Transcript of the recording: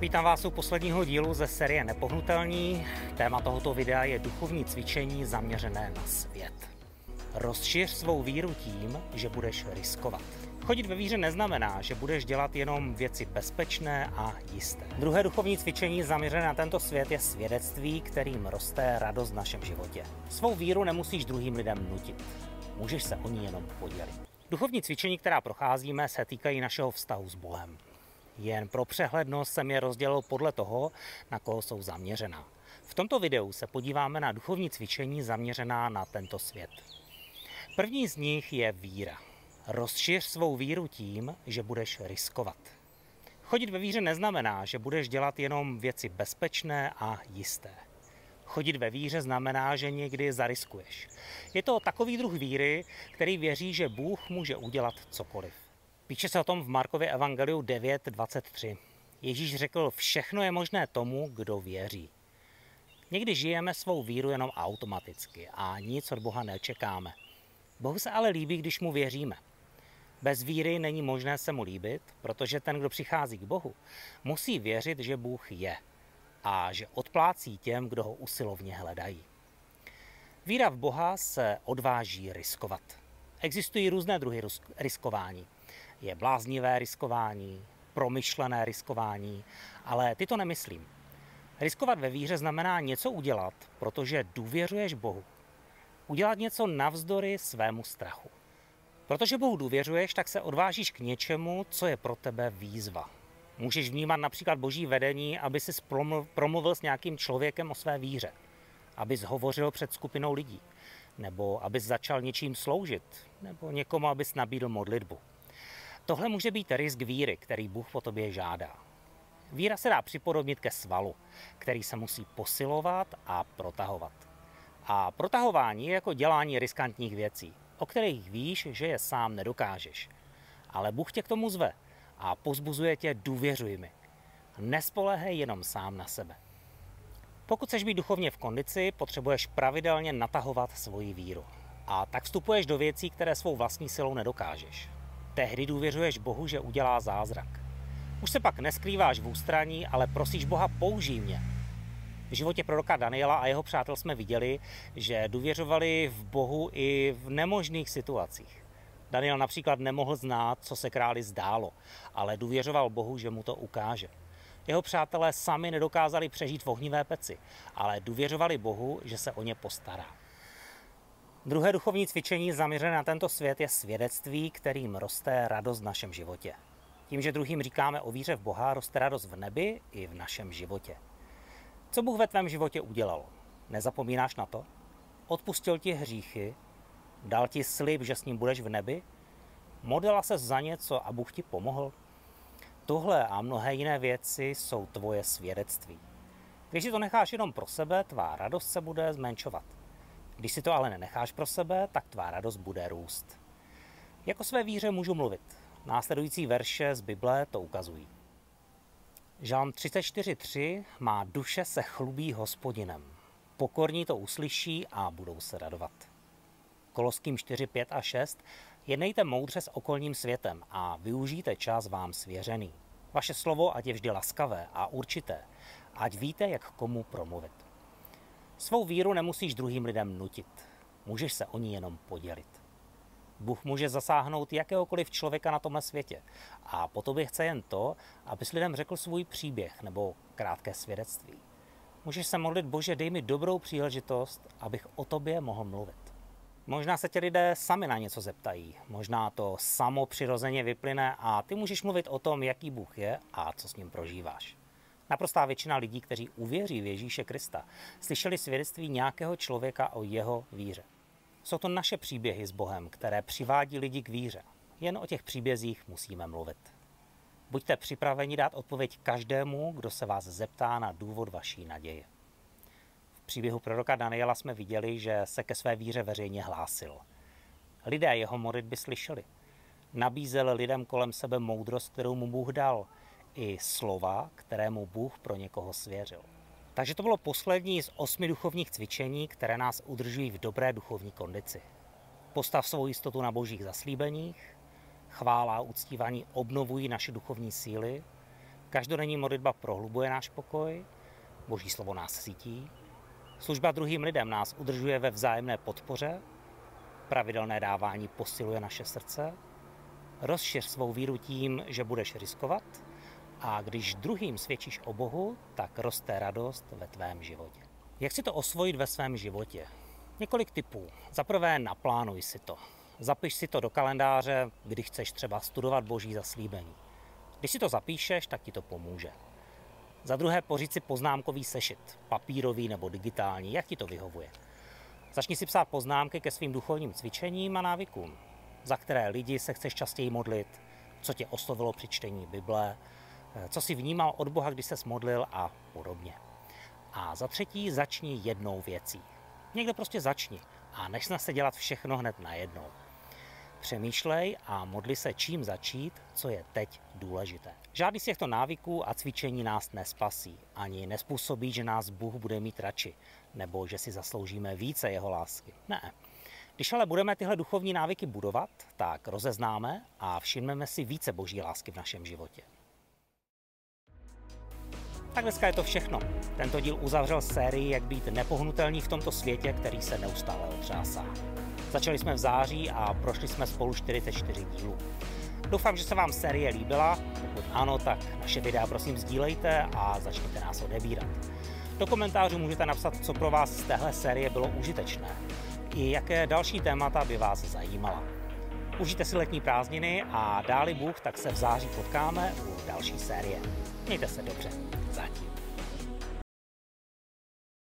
Vítám vás u posledního dílu ze série Nepohnutelní. Téma tohoto videa je duchovní cvičení zaměřené na svět. Rozšiř svou víru tím, že budeš riskovat. Chodit ve víře neznamená, že budeš dělat jenom věci bezpečné a jisté. Druhé duchovní cvičení zaměřené na tento svět je svědectví, kterým roste radost v našem životě. Svou víru nemusíš druhým lidem nutit. Můžeš se o ní jenom podělit. Duchovní cvičení, která procházíme, se týkají našeho vztahu s Bohem. Jen pro přehlednost jsem je rozdělil podle toho, na koho jsou zaměřená. V tomto videu se podíváme na duchovní cvičení zaměřená na tento svět. První z nich je víra. Rozšiř svou víru tím, že budeš riskovat. Chodit ve víře neznamená, že budeš dělat jenom věci bezpečné a jisté. Chodit ve víře znamená, že někdy zariskuješ. Je to takový druh víry, který věří, že Bůh může udělat cokoliv. Píše se o tom v Markově evangeliu 9.23. Ježíš řekl, všechno je možné tomu, kdo věří. Někdy žijeme svou víru jenom automaticky a nic od Boha nečekáme. Bohu se ale líbí, když mu věříme. Bez víry není možné se mu líbit, protože ten, kdo přichází k Bohu, musí věřit, že Bůh je a že odplácí těm, kdo ho usilovně hledají. Víra v Boha se odváží riskovat. Existují různé druhy riskování. Je bláznivé riskování, promyšlené riskování, ale ty to nemyslím. Riskovat ve víře znamená něco udělat, protože důvěřuješ Bohu. Udělat něco navzdory svému strachu. Protože Bohu důvěřuješ, tak se odvážíš k něčemu, co je pro tebe výzva. Můžeš vnímat například boží vedení, aby si promluvil s nějakým člověkem o své víře, abys hovořil před skupinou lidí, nebo abys začal něčím sloužit, nebo někomu, abys nabídl modlitbu. Tohle může být risk víry, který Bůh po tobě žádá. Víra se dá připodobnit ke svalu, který se musí posilovat a protahovat. A protahování je jako dělání riskantních věcí, o kterých víš, že je sám nedokážeš. Ale Bůh tě k tomu zve a pozbuzuje tě důvěřuj mi. Nespolehej jenom sám na sebe. Pokud chceš být duchovně v kondici, potřebuješ pravidelně natahovat svoji víru. A tak vstupuješ do věcí, které svou vlastní silou nedokážeš. Tehdy důvěřuješ Bohu, že udělá zázrak. Už se pak neskrýváš v ústraní, ale prosíš Boha, použij mě. V životě proroka Daniela a jeho přátel jsme viděli, že důvěřovali v Bohu i v nemožných situacích. Daniel například nemohl znát, co se králi zdálo, ale důvěřoval Bohu, že mu to ukáže. Jeho přátelé sami nedokázali přežít v ohnivé peci, ale důvěřovali Bohu, že se o ně postará. Druhé duchovní cvičení zaměřené na tento svět je svědectví, kterým roste radost v našem životě. Tím, že druhým říkáme o víře v Boha, roste radost v nebi i v našem životě. Co Bůh ve tvém životě udělal? Nezapomínáš na to? Odpustil ti hříchy, dal ti slib, že s ním budeš v nebi? Modela se za něco a Bůh ti pomohl? Tohle a mnohé jiné věci jsou tvoje svědectví. Když si to necháš jenom pro sebe, tvá radost se bude zmenšovat. Když si to ale nenecháš pro sebe, tak tvá radost bude růst. Jako své víře můžu mluvit. Následující verše z Bible to ukazují. Žálm 34.3 má duše se chlubí hospodinem. Pokorní to uslyší a budou se radovat. Koloským 4.5 a 6 jednejte moudře s okolním světem a využijte čas vám svěřený. Vaše slovo ať je vždy laskavé a určité, ať víte, jak komu promluvit. Svou víru nemusíš druhým lidem nutit. Můžeš se o ní jenom podělit. Bůh může zasáhnout jakéhokoliv člověka na tomhle světě. A po tobě chce jen to, abys lidem řekl svůj příběh nebo krátké svědectví. Můžeš se modlit, Bože, dej mi dobrou příležitost, abych o tobě mohl mluvit. Možná se tě lidé sami na něco zeptají, možná to samo přirozeně vyplyne a ty můžeš mluvit o tom, jaký Bůh je a co s ním prožíváš. Naprostá většina lidí, kteří uvěří v Ježíše Krista, slyšeli svědectví nějakého člověka o jeho víře. Jsou to naše příběhy s Bohem, které přivádí lidi k víře. Jen o těch příbězích musíme mluvit. Buďte připraveni dát odpověď každému, kdo se vás zeptá na důvod vaší naděje. V příběhu proroka Daniela jsme viděli, že se ke své víře veřejně hlásil. Lidé jeho modlitby slyšeli. Nabízel lidem kolem sebe moudrost, kterou mu Bůh dal, i slova, kterému Bůh pro někoho svěřil. Takže to bylo poslední z osmi duchovních cvičení, které nás udržují v dobré duchovní kondici. Postav svou jistotu na božích zaslíbeních, chvála a uctívání obnovují naše duchovní síly, Každodenní modlitba prohlubuje náš pokoj, Boží slovo nás sítí, služba druhým lidem nás udržuje ve vzájemné podpoře, pravidelné dávání posiluje naše srdce, rozšiř svou víru tím, že budeš riskovat a když druhým svědčíš o Bohu, tak roste radost ve tvém životě. Jak si to osvojit ve svém životě? Několik typů. Za prvé naplánuj si to. Zapiš si to do kalendáře, kdy chceš třeba studovat boží zaslíbení. Když si to zapíšeš, tak ti to pomůže. Za druhé pořiď si poznámkový sešit, papírový nebo digitální, jak ti to vyhovuje. Začni si psát poznámky ke svým duchovním cvičením a návykům. Za které lidi se chceš častěji modlit, co tě oslovilo při čtení Bible, co si vnímal od Boha, když se modlil a podobně. A za třetí začni jednou věcí. Někde prostě začni a nech se dělat všechno hned najednou. Přemýšlej a modli se čím začít, co je teď důležité. Žádný z těchto návyků a cvičení nás nespasí, ani nespůsobí, že nás Bůh bude mít radši, nebo že si zasloužíme více jeho lásky. Ne. Když ale budeme tyhle duchovní návyky budovat, tak rozeznáme a všimneme si více boží lásky v našem životě. Tak dneska je to všechno. Tento díl uzavřel sérii, jak být nepohnutelný v tomto světě, který se neustále otřásá. Začali jsme v září a prošli jsme spolu 44 dílů. Doufám, že se vám série líbila. Pokud ano, tak naše videa prosím sdílejte a začněte nás odebírat. Do komentářů můžete napsat, co pro vás z téhle série bylo užitečné. I jaké další témata by vás zajímala. Užijte si letní prázdniny a dáli Bůh, tak se v září potkáme u další série. Mějte se dobře.